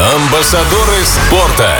Амбассадоры спорта.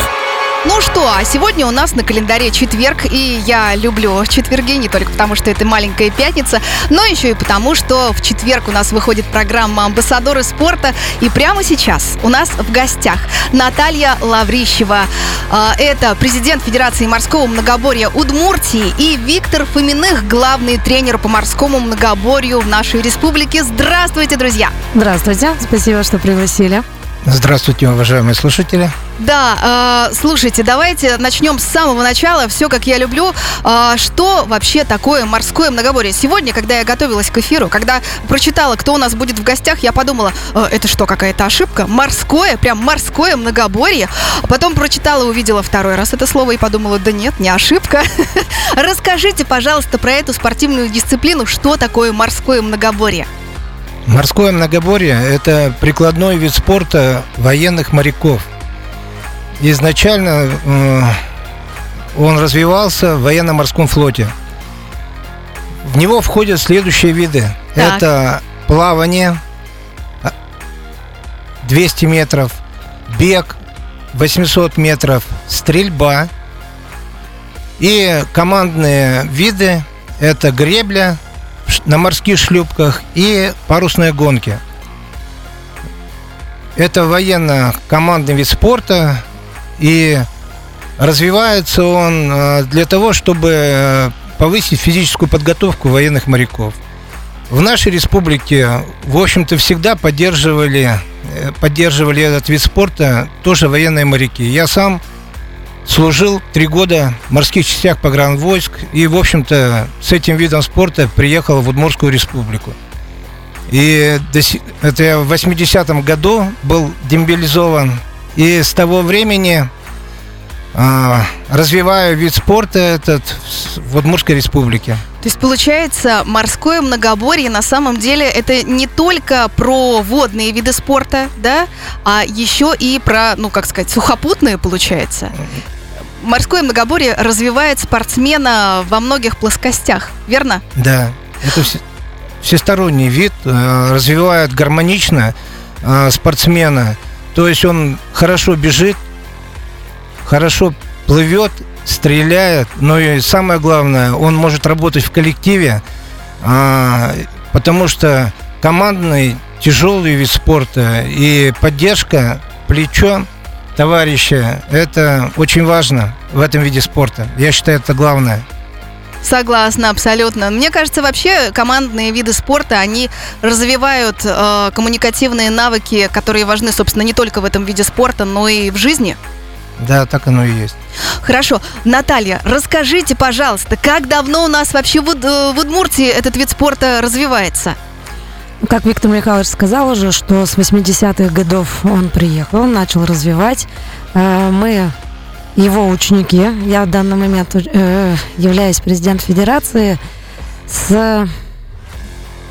Ну что, а сегодня у нас на календаре четверг, и я люблю четверги не только потому, что это маленькая пятница, но еще и потому, что в четверг у нас выходит программа «Амбассадоры спорта», и прямо сейчас у нас в гостях Наталья Лаврищева. А, Это президент Федерации морского многоборья Удмуртии и Виктор Фоминых, главный тренер по морскому многоборью в нашей республике. Здравствуйте, друзья! Здравствуйте, спасибо, что пригласили. Здравствуйте, уважаемые слушатели. Да, э, слушайте, давайте начнем с самого начала. Все, как я люблю. Э, что вообще такое морское многоборье? Сегодня, когда я готовилась к эфиру, когда прочитала, кто у нас будет в гостях, я подумала, э, это что, какая-то ошибка? Морское, прям морское многоборье. Потом прочитала, увидела второй раз это слово и подумала, да нет, не ошибка. Расскажите, пожалуйста, про эту спортивную дисциплину, что такое морское многоборье? Морское многоборье – это прикладной вид спорта военных моряков. Изначально э, он развивался в военно-морском флоте. В него входят следующие виды. Так. Это плавание а, 200 метров, бег 800 метров, стрельба и командные виды – это гребля на морских шлюпках и парусные гонки. Это военно-командный вид спорта, и развивается он э, для того, чтобы э, повысить физическую подготовку военных моряков. В нашей республике, в общем-то, всегда поддерживали, э, поддерживали этот вид спорта тоже военные моряки. Я сам служил три года в морских частях погранвойск и, в общем-то, с этим видом спорта приехал в Удмуртскую республику. И это я в 80-м году был демобилизован. И с того времени развиваю вид спорта этот в Удмуртской республике. То есть, получается, морское многоборье на самом деле это не только про водные виды спорта, да, а еще и про, ну, как сказать, сухопутные, получается. Морское многоборье развивает спортсмена во многих плоскостях, верно? Да, это все- всесторонний вид, э, развивает гармонично э, спортсмена. То есть он хорошо бежит, хорошо плывет, стреляет, но и самое главное, он может работать в коллективе, а, потому что командный тяжелый вид спорта и поддержка, плечо товарища, это очень важно в этом виде спорта. Я считаю, это главное. Согласна, абсолютно. Мне кажется, вообще командные виды спорта, они развивают э, коммуникативные навыки, которые важны, собственно, не только в этом виде спорта, но и в жизни. Да, так оно и есть. Хорошо. Наталья, расскажите, пожалуйста, как давно у нас вообще в, э, в Удмуртии этот вид спорта развивается? Как Виктор Михайлович сказал уже, что с 80-х годов он приехал, начал развивать. Э, Мы его ученики. Я в данный момент э, являюсь президентом федерации. С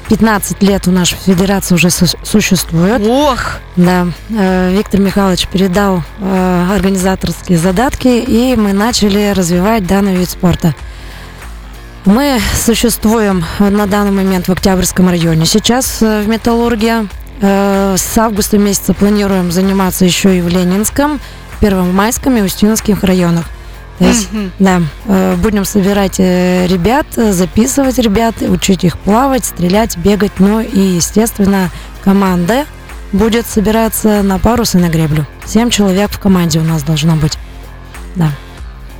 15 лет у нашей федерации уже су- существует. Ох! Да, э, Виктор Михайлович передал э, организаторские задатки, и мы начали развивать данный вид спорта. Мы существуем на данный момент в Октябрьском районе. Сейчас э, в Металлурге. С августа месяца планируем заниматься еще и в Ленинском, Первомайском и Устинских районах. То есть, Мгм. да, э, будем собирать э, ребят, э, записывать ребят, учить их плавать, стрелять, бегать. Ну и, естественно, команда будет собираться на парус и на греблю. Семь человек в команде у нас должно быть. Да.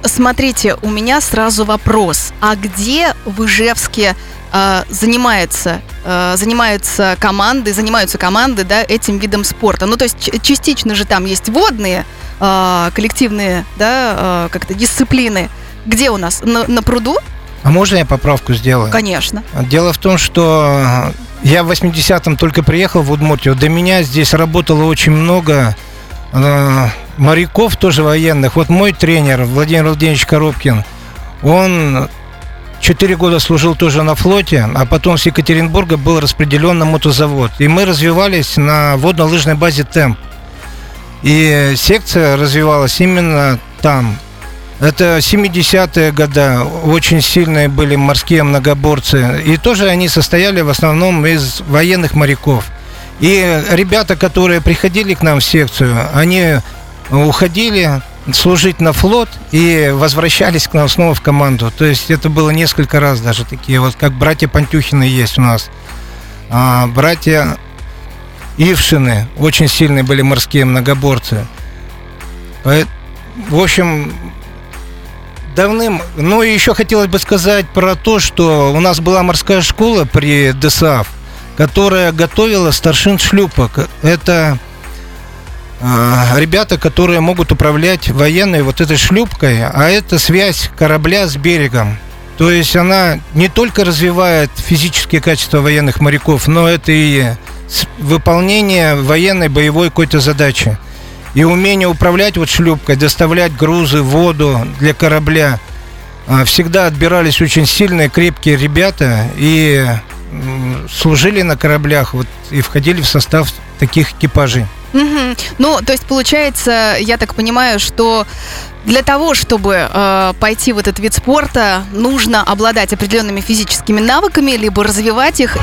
Смотрите, у меня сразу вопрос. А где в Ижевске э, занимается, э, занимаются команды, занимаются команды, да, этим видом спорта? Ну, то есть частично же там есть водные, э, коллективные, да, э, как-то дисциплины. Где у нас? На, на пруду? А можно я поправку сделаю? Конечно. Дело в том, что я в 80-м только приехал в Удмуртию. До меня здесь работало очень много э, моряков, тоже военных. Вот мой тренер Владимир Владимирович Коробкин, он 4 года служил тоже на флоте, а потом с Екатеринбурга был распределен на мотозавод. И мы развивались на водно-лыжной базе «Темп». И секция развивалась именно там. Это 70-е годы, очень сильные были морские многоборцы. И тоже они состояли в основном из военных моряков. И ребята, которые приходили к нам в секцию, они уходили служить на флот и возвращались к нам снова в команду. То есть это было несколько раз даже такие, вот как братья Пантюхины есть у нас. А, братья Ившины, очень сильные были морские многоборцы. В общем, давным... Ну, и еще хотелось бы сказать про то, что у нас была морская школа при ДСАФ, которая готовила старшин шлюпок. Это ребята, которые могут управлять военной вот этой шлюпкой, а это связь корабля с берегом. То есть она не только развивает физические качества военных моряков, но это и выполнение военной боевой какой-то задачи. И умение управлять вот шлюпкой, доставлять грузы, воду для корабля. А, всегда отбирались очень сильные, крепкие ребята и служили на кораблях вот, и входили в состав таких экипажей. Угу. Ну, то есть получается, я так понимаю, что для того, чтобы э, пойти в этот вид спорта, нужно обладать определенными физическими навыками, либо развивать их.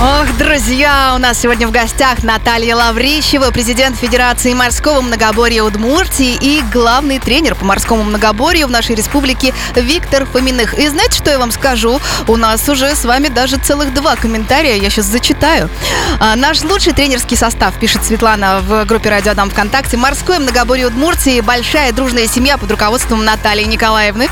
Ох, друзья, у нас сегодня в гостях Наталья Лаврищева, президент Федерации морского многоборья Удмуртии и главный тренер по морскому многоборью в нашей республике Виктор Фоминых. И знаете, что я вам скажу? У нас уже с вами даже целых два комментария, я сейчас зачитаю. А, наш лучший тренерский состав, пишет Светлана в группе Радио Адам ВКонтакте. Морское многоборье Удмуртии, большая дружная семья под руководством Натальи Николаевны.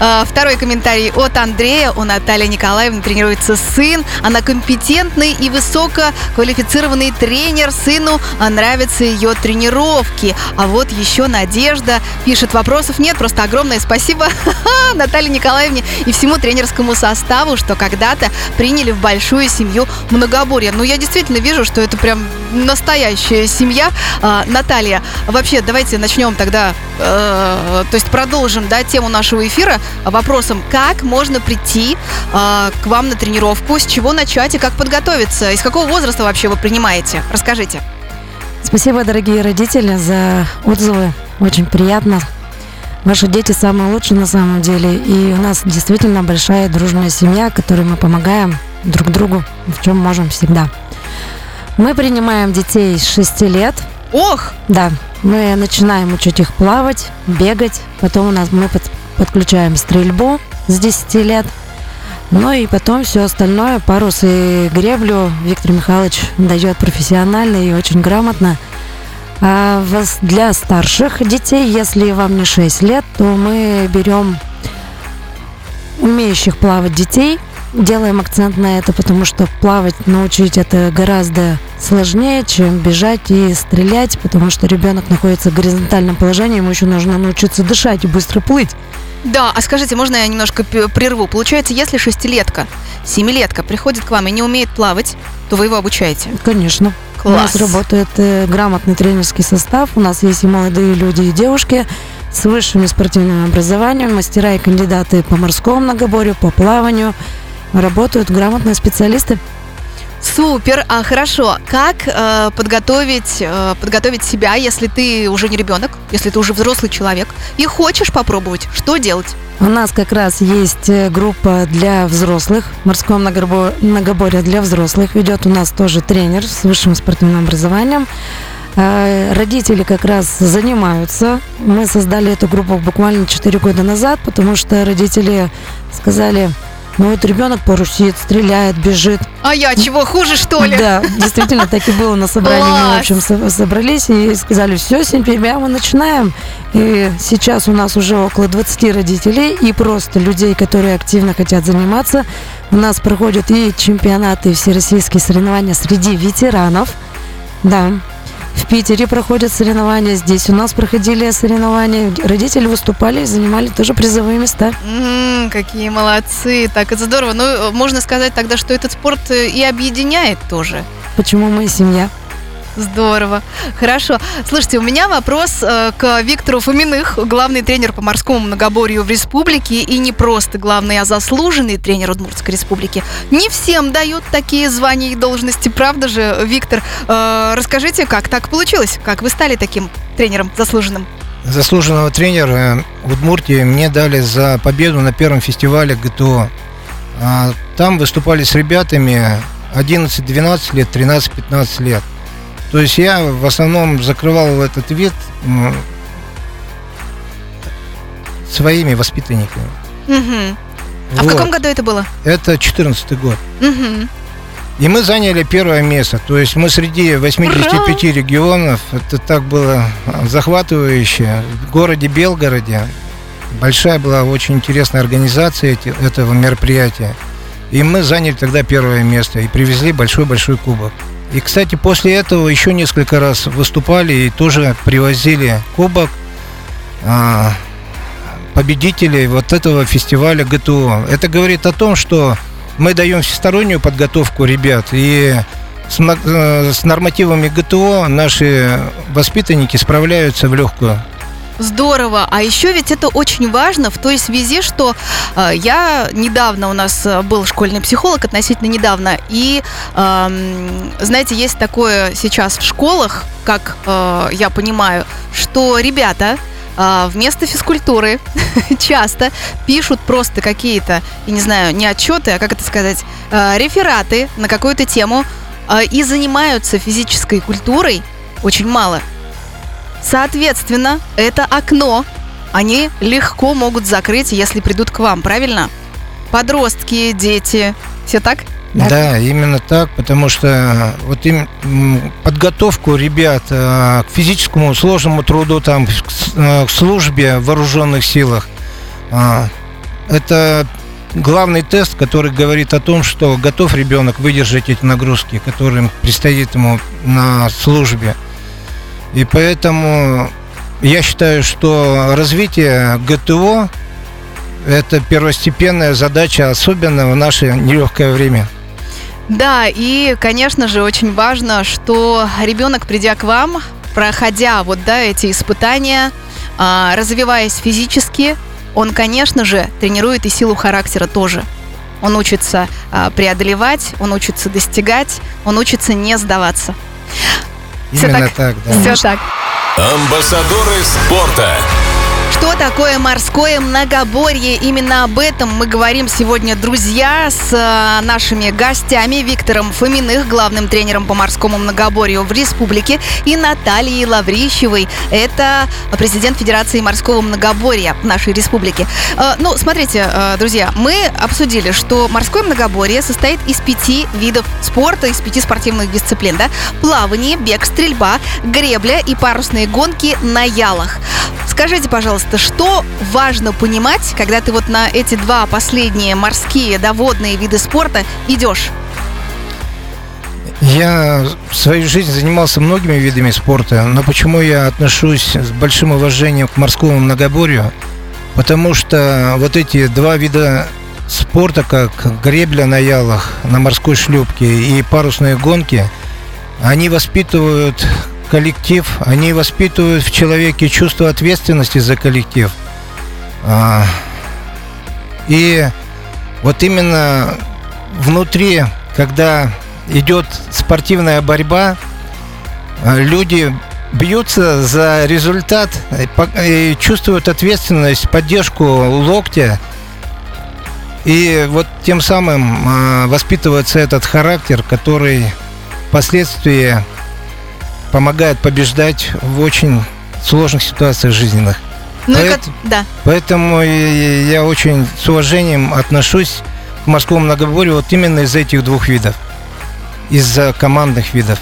А, второй комментарий от Андрея. У Натальи Николаевны тренируется сын. Она компетентный и высококвалифицированный тренер. Сыну нравятся ее тренировки. А вот еще Надежда пишет, вопросов нет, просто огромное спасибо Наталье Николаевне и всему тренерскому составу, что когда-то приняли в большую семью многоборья. Ну, я действительно вижу, что это прям настоящая семья. А, Наталья, вообще, давайте начнем тогда, э, то есть продолжим, да, тему нашего эфира вопросом, как можно прийти э, к вам на тренировку, с чего начать и как подготовиться, из какого возраста вообще вы принимаете? Расскажите. Спасибо, дорогие родители, за отзывы. Очень приятно. Ваши дети самые лучшие на самом деле. И у нас действительно большая дружная семья, которой мы помогаем друг другу, в чем можем всегда. Мы принимаем детей с 6 лет. Ох! Да, мы начинаем учить их плавать, бегать. Потом у нас мы подключаем стрельбу с 10 лет. Ну и потом все остальное, парус и греблю Виктор Михайлович дает профессионально и очень грамотно. А для старших детей, если вам не 6 лет, то мы берем умеющих плавать детей, делаем акцент на это, потому что плавать научить это гораздо сложнее, чем бежать и стрелять, потому что ребенок находится в горизонтальном положении, ему еще нужно научиться дышать и быстро плыть. Да, а скажите, можно я немножко прерву? Получается, если шестилетка, семилетка приходит к вам и не умеет плавать, то вы его обучаете? Конечно. Класс. У нас работает э, грамотный тренерский состав, у нас есть и молодые люди, и девушки с высшим спортивным образованием, мастера и кандидаты по морскому многоборью, по плаванию. Работают грамотные специалисты. Супер, а хорошо. Как э, подготовить, э, подготовить себя, если ты уже не ребенок, если ты уже взрослый человек и хочешь попробовать? Что делать? У нас как раз есть э, группа для взрослых, морское многоборье для взрослых. Ведет у нас тоже тренер с высшим спортивным образованием. Э, родители как раз занимаются. Мы создали эту группу буквально 4 года назад, потому что родители сказали, ну вот ребенок парусит, стреляет, бежит. А я чего, хуже что ли? Да, действительно, так и было на собрании. Мы, в общем, собрались и сказали, все, сентября мы начинаем. И сейчас у нас уже около 20 родителей и просто людей, которые активно хотят заниматься. У нас проходят и чемпионаты, и всероссийские соревнования среди ветеранов. Да, в Питере проходят соревнования, здесь у нас проходили соревнования. Родители выступали и занимали тоже призовые места. Mm, какие молодцы! Так, это здорово. Ну, можно сказать тогда, что этот спорт э, и объединяет тоже. Почему мы семья? Здорово. Хорошо. Слушайте, у меня вопрос э, к Виктору Фоминых, главный тренер по морскому многоборью в республике, и не просто главный, а заслуженный тренер Удмуртской республики. Не всем дают такие звания и должности, правда же, Виктор? Э, расскажите, как так получилось? Как вы стали таким тренером заслуженным? Заслуженного тренера в Удмуртии мне дали за победу на первом фестивале ГТО. А, там выступали с ребятами 11-12 лет, 13-15 лет. То есть я в основном закрывал этот вид своими воспитанниками. Угу. А вот. в каком году это было? Это 14 год. Угу. И мы заняли первое место. То есть мы среди 85 Ура! регионов, это так было захватывающе, в городе Белгороде. Большая была очень интересная организация этого мероприятия. И мы заняли тогда первое место и привезли большой-большой кубок. И, кстати, после этого еще несколько раз выступали и тоже привозили кубок а, победителей вот этого фестиваля ГТО. Это говорит о том, что мы даем всестороннюю подготовку ребят, и с, э, с нормативами ГТО наши воспитанники справляются в легкую. Здорово. А еще ведь это очень важно в той связи, что э, я недавно у нас э, был школьный психолог, относительно недавно, и э, знаете, есть такое сейчас в школах, как э, я понимаю, что ребята а, вместо физкультуры часто пишут просто какие-то, я не знаю, не отчеты, а как это сказать, а, рефераты на какую-то тему а, и занимаются физической культурой очень мало. Соответственно, это окно они легко могут закрыть, если придут к вам, правильно? Подростки, дети, все так? Да, да именно так, потому что вот им подготовку ребят э, к физическому сложному труду, там, к, э, службе в вооруженных силах, э, это главный тест, который говорит о том, что готов ребенок выдержать эти нагрузки, которым предстоит ему на службе. И поэтому я считаю, что развитие ГТО – это первостепенная задача, особенно в наше нелегкое время. Да, и, конечно же, очень важно, что ребенок, придя к вам, проходя вот да, эти испытания, а, развиваясь физически, он, конечно же, тренирует и силу характера тоже. Он учится а, преодолевать, он учится достигать, он учится не сдаваться. Именно Все так, так да. Все так. Амбассадоры спорта. Что такое морское многоборье? Именно об этом мы говорим сегодня, друзья, с э, нашими гостями Виктором Фоминых, главным тренером по морскому многоборью в республике, и Натальей Лаврищевой. Это президент Федерации морского многоборья нашей республики. Э, ну, смотрите, э, друзья, мы обсудили, что морское многоборье состоит из пяти видов спорта, из пяти спортивных дисциплин. Да? Плавание, бег, стрельба, гребля и парусные гонки на ялах. Скажите, пожалуйста, что важно понимать, когда ты вот на эти два последние морские, доводные виды спорта идешь? Я свою жизнь занимался многими видами спорта, но почему я отношусь с большим уважением к морскому многоборью? Потому что вот эти два вида спорта, как гребля на ялах, на морской шлюпке и парусные гонки, они воспитывают коллектив, они воспитывают в человеке чувство ответственности за коллектив. А, и вот именно внутри, когда идет спортивная борьба, а, люди бьются за результат и чувствуют ответственность, поддержку локтя. И вот тем самым а, воспитывается этот характер, который впоследствии помогает побеждать в очень сложных ситуациях жизненных. Ну, Поэт... как... да. Поэтому я очень с уважением отношусь к морскому многоборью вот именно из этих двух видов, из-за командных видов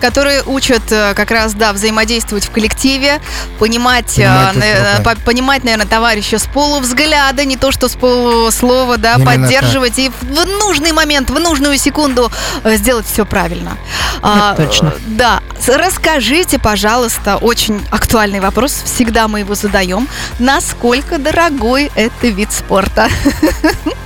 которые учат э, как раз, да, взаимодействовать в коллективе, понимать, понимать, э, понимать наверное, товарища с полувзгляда, не то что с полуслова, да, Именно поддерживать так. и в нужный момент, в нужную секунду э, сделать все правильно. А, точно. Да. Расскажите, пожалуйста, очень актуальный вопрос, всегда мы его задаем. Насколько дорогой это вид спорта?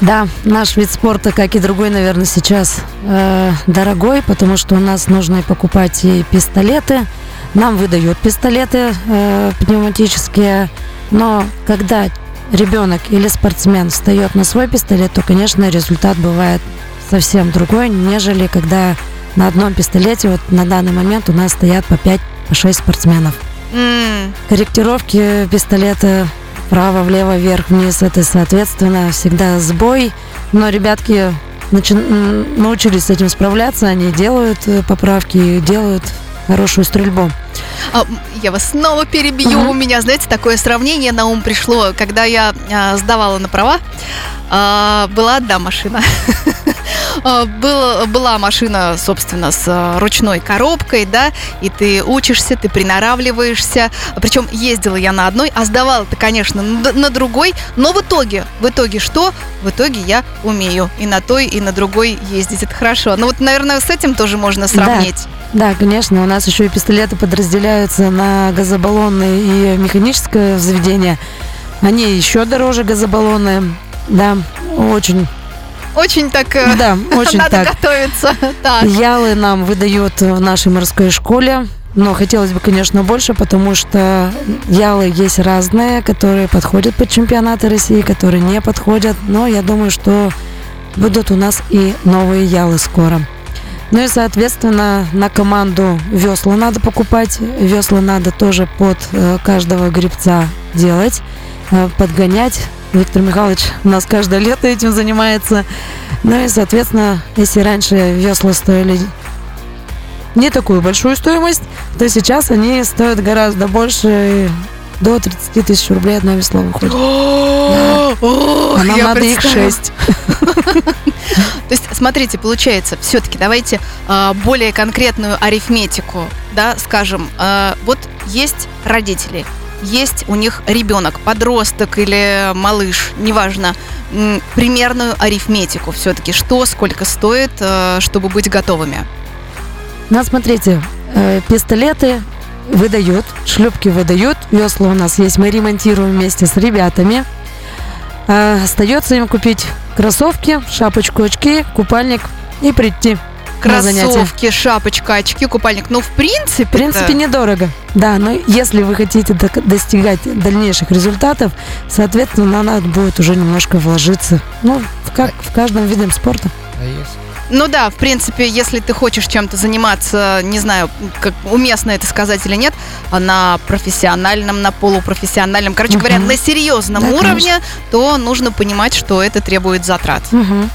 Да, наш вид спорта, как и другой, наверное, сейчас э, дорогой, потому что у нас нужно покупать и пистолеты. Нам выдают пистолеты э, пневматические, но когда ребенок или спортсмен встает на свой пистолет, то, конечно, результат бывает совсем другой, нежели когда на одном пистолете вот на данный момент у нас стоят по 5-6 по спортсменов. Mm. Корректировки пистолета вправо, влево, вверх, вниз. Это, соответственно, всегда сбой. Но ребятки начи- научились с этим справляться, они делают э, поправки, делают хорошую стрельбу. А, я вас снова перебью. Мгм. У меня, знаете, такое сравнение на ум пришло, когда я а, сдавала на права. а, была одна машина. А, был- была машина, собственно, с а, ручной коробкой, да, и ты учишься, ты приноравливаешься. Причем ездила я на одной, а сдавала-то, конечно, на другой. Но в итоге, в итоге что? В итоге я умею и на той, и на другой ездить. Это хорошо. Ну вот, наверное, с этим тоже можно сравнить. Да, конечно, у нас еще и пистолеты подразделяются на газобаллонные и механическое взведение. Они еще дороже газобаллонные. Да, очень, Очень так... э, да, очень Надо так. готовиться. Так. Ялы нам выдают в нашей морской школе. Но хотелось бы, конечно, больше, потому что ялы есть разные, которые подходят под чемпионаты России, которые не подходят. Но я думаю, что будут у нас и новые ялы скоро. Ну и, соответственно, на команду весла надо покупать. Весла надо тоже под э, каждого гребца делать, э, подгонять. Виктор Михайлович у нас каждое лето этим занимается. Ну и, соответственно, если раньше весла стоили не такую большую стоимость, то сейчас они стоят гораздо больше. До 30 тысяч рублей одно весло выходит. А нам надо их представила. 6. То есть, смотрите, получается, все-таки давайте а, более конкретную арифметику, да, скажем, а, вот есть родители, есть у них ребенок, подросток или малыш, неважно, примерную арифметику все-таки, что, сколько стоит, а, чтобы быть готовыми. Ну, смотрите, э, пистолеты выдают, шлюпки выдают, весла у нас есть, мы ремонтируем вместе с ребятами. А, остается им купить кроссовки, шапочку, очки, купальник и прийти. Кроссовки, шапочка, очки, купальник. Ну, в принципе, В принципе, недорого. Да, но если вы хотите достигать дальнейших результатов, соответственно, надо будет уже немножко вложиться. Ну, в, как, в каждом виде спорта. А если- Ну да, в принципе, если ты хочешь чем-то заниматься, не знаю, как уместно это сказать или нет, а на профессиональном, на полупрофессиональном, короче Мгм. говоря, на серьезном Да, уровне, то нужно понимать, что это требует затрат. Мгм.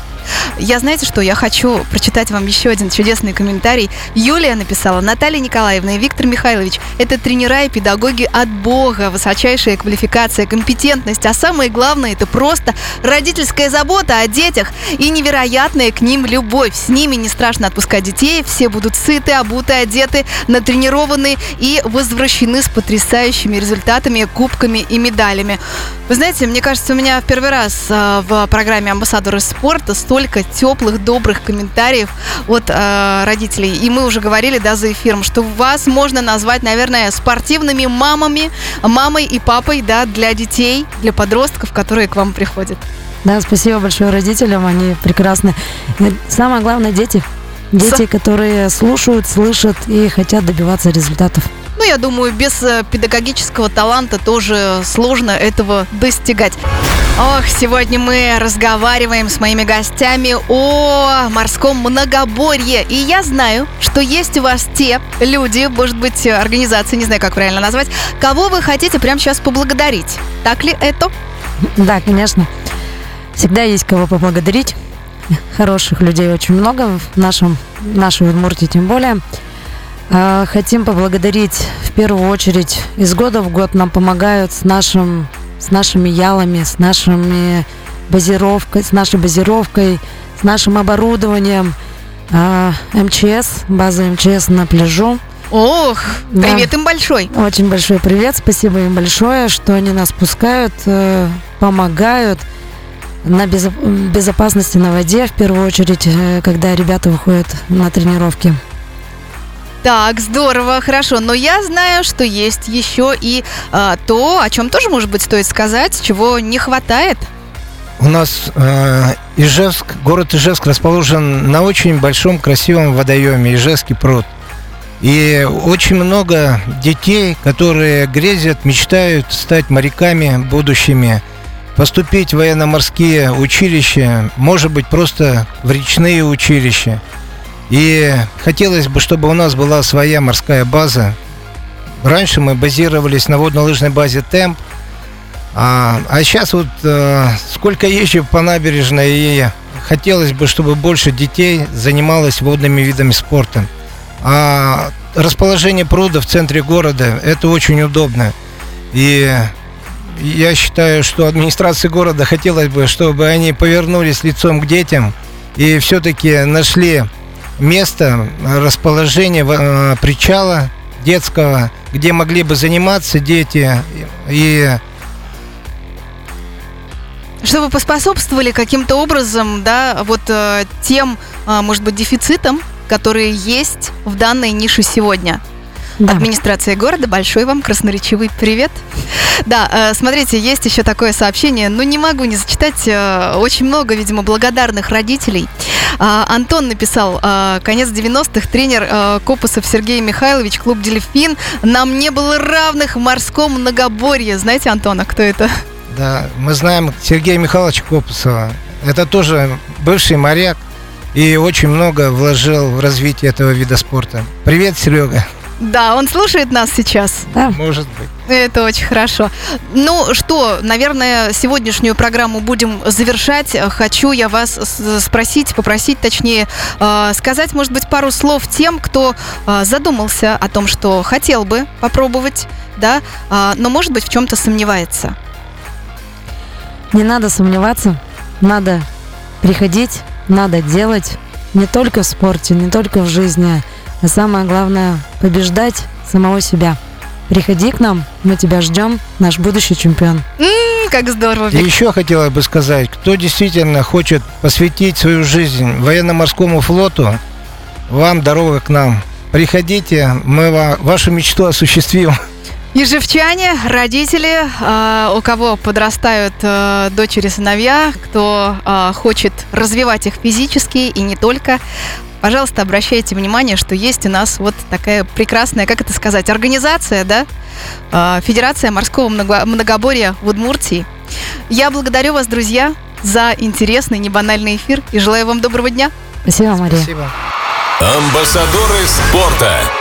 Я, знаете что, я хочу прочитать вам еще один чудесный комментарий. Юлия написала, Наталья Николаевна и Виктор Михайлович, это тренера и педагоги от Бога, высочайшая квалификация, компетентность, а самое главное, это просто родительская забота о детях и невероятная к ним любовь. С ними не страшно отпускать детей, все будут сыты, обуты, одеты, натренированы и возвращены с потрясающими результатами, кубками и медалями. Вы знаете, мне кажется, у меня в первый раз а, в программе «Амбассадоры спорта» столько теплых, добрых комментариев от а, родителей. И мы уже говорили, да, за эфиром, что вас можно назвать, наверное, спортивными мамами, мамой и папой, да, для детей, для подростков, которые к вам приходят. Да, спасибо большое родителям, они прекрасны. И самое главное, дети. Дети, которые слушают, слышат и хотят добиваться результатов. Ну, я думаю, без э, педагогического таланта тоже сложно этого достигать. Ох, сегодня мы разговариваем с моими гостями о морском многоборье. И я знаю, что есть у вас те люди, может быть, организации, не знаю, как правильно назвать, кого вы хотите прямо сейчас поблагодарить. Так ли это? Да, конечно. Всегда есть кого поблагодарить. Хороших людей очень много в нашем, в нашей Удмуртии тем более. А, Хотим поблагодарить в первую очередь. Из года в год нам помогают с, нашим, с нашими ялами, с нашими базировкой, с нашей базировкой, с нашим оборудованием. А, МЧС, база МЧС на пляжу. Ох, Да. привет им большой. Очень большой привет, спасибо им большое, что они нас пускают, э, помогают на безо- безопасности на воде, в первую очередь, э, когда ребята выходят на тренировки. Так, здорово, хорошо. Но я знаю, что есть еще и а, то, о чем тоже, может быть, стоит сказать, чего не хватает. У нас э, Ижевск, город Ижевск расположен на очень большом красивом водоеме, Ижевский пруд. И очень много детей, которые грезят, мечтают стать моряками будущими, поступить в военно-морские училища, может быть, просто в речные училища. И хотелось бы, чтобы у нас была своя морская база. Раньше мы базировались на водно-лыжной базе «Темп», а, а сейчас вот э, сколько езжу по набережной и хотелось бы, чтобы больше детей занималось водными видами спорта. А расположение пруда в центре города – это очень удобно. И я считаю, что администрации города хотелось бы, чтобы они повернулись лицом к детям и все-таки нашли место расположения э, причала детского, где могли бы заниматься дети и чтобы поспособствовали каким-то образом, да, вот э, тем, э, может быть, дефицитам, которые есть в данной нише сегодня. Да. Администрация города, большой вам красноречивый привет. Да, э, смотрите, есть еще такое сообщение, но не могу не зачитать. э, Очень много, видимо, благодарных родителей. А, Антон написал, э, конец 90-х, тренер Копусов Сергей Михайлович, клуб «Дельфин». Нам не было равных в морском многоборье. Знаете, Антона, кто это? Да, мы знаем Сергея Михайловича Копусова. Это тоже бывший моряк и очень много вложил в развитие этого вида спорта. Привет, Серега. Да, он слушает нас сейчас. Да. Может быть. Это очень хорошо. Ну что, наверное, сегодняшнюю программу будем завершать. Хочу я вас спросить, попросить, точнее, э, сказать, может быть, пару слов тем, кто э, задумался о том, что хотел бы попробовать, да, а, но, может быть, в чем-то сомневается. Не надо сомневаться, надо приходить, надо делать не только в спорте, не только в жизни, а самое главное побеждать самого себя. Приходи к нам, мы тебя ждем, наш будущий чемпион. М, Как здорово, И еще хотелось бы сказать, кто действительно хочет посвятить свою жизнь военно-морскому флоту, вам дорога к нам. Приходите, мы ва- вашу мечту осуществим. Ежевчане, родители, э, у кого подрастают э, дочери, сыновья, кто э, хочет развивать их физически и не только, пожалуйста, обращайте внимание, что есть у нас вот такая прекрасная, как это сказать, организация, да, Э, Федерация морского много- многоборья в Удмуртии. Я благодарю вас, друзья, за интересный, небанальный эфир и желаю вам доброго дня. Спасибо, Мария. Спасибо. Амбассадоры спорта.